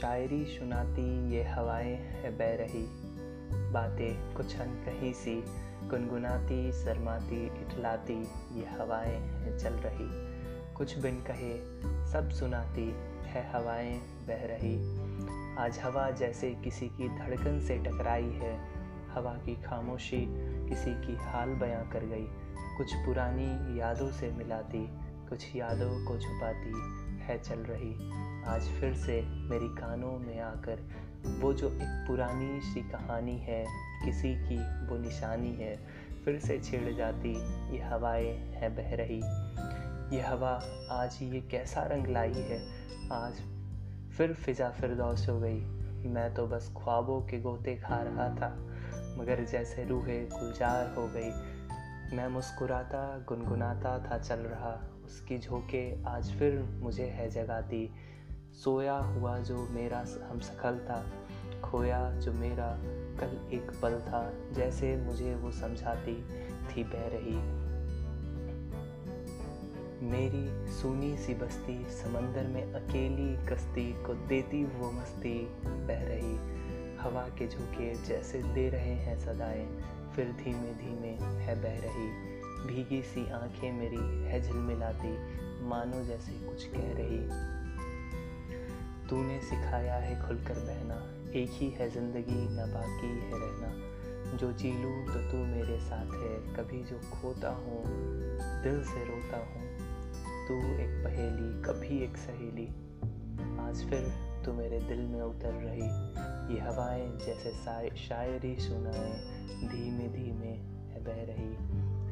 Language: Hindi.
शायरी सुनाती ये हवाएँ है बह रही बातें कुछ अन कहीं सी, गुनगुनाती, शर्माती इटलाती ये हवाएँ हैं चल रही। कुछ बिन कहे, सब सुनाती है हवाएँ बह रही आज हवा जैसे किसी की धड़कन से टकराई है, हवा की खामोशी किसी की हाल बयां कर गई। कुछ पुरानी यादों से मिलाती, कुछ यादों को छुपाती है चल रही। आज फिर से मेरी कानों में आकर वो जो एक पुरानी सी कहानी है, किसी की वो निशानी है, फिर से छिड़ जाती, ये हवाएँ हैं बह रही। ये हवा आज ये कैसा रंग लाई है? आज फिर फिजा फिरदौस हो गई। मैं तो बस ख्वाबों के गोते खा रहा था, मगर जैसे रूहें गुलजार हो गई मैं मुस्कुराता, गुनगुनाता था, चल रहा। उसकी झोंके आज फिर मुझे है जगाती। सोया हुआ जो मेरा हम सखल था, खोया जो मेरा कल एक पल था, जैसे मुझे वो समझाती थी बह रही मेरी सुनी सी बस्ती, समंदर में अकेली कश्ती को देती वो मस्ती बह रही हवा के झोंके जैसे दे रहे हैं सदाएँ, फिर धीमे धीमे है बह रही, भीगी सी आँखें मेरी है झिलमिलाती, मानो जैसे कुछ कह रही। तूने सिखाया है खुलकर बहना, एक ही है ज़िंदगी, न बाकी है रहना। जो जी लूँ तो तू मेरे साथ है, कभी जो खोता हूँ, दिल से रोता हूँ। तू एक पहेली, कभी एक सहेली। आज फिर तू मेरे दिल में उतर रही ये हवाएँ जैसे शायरी सुनाए धीमे धीमे बह रही।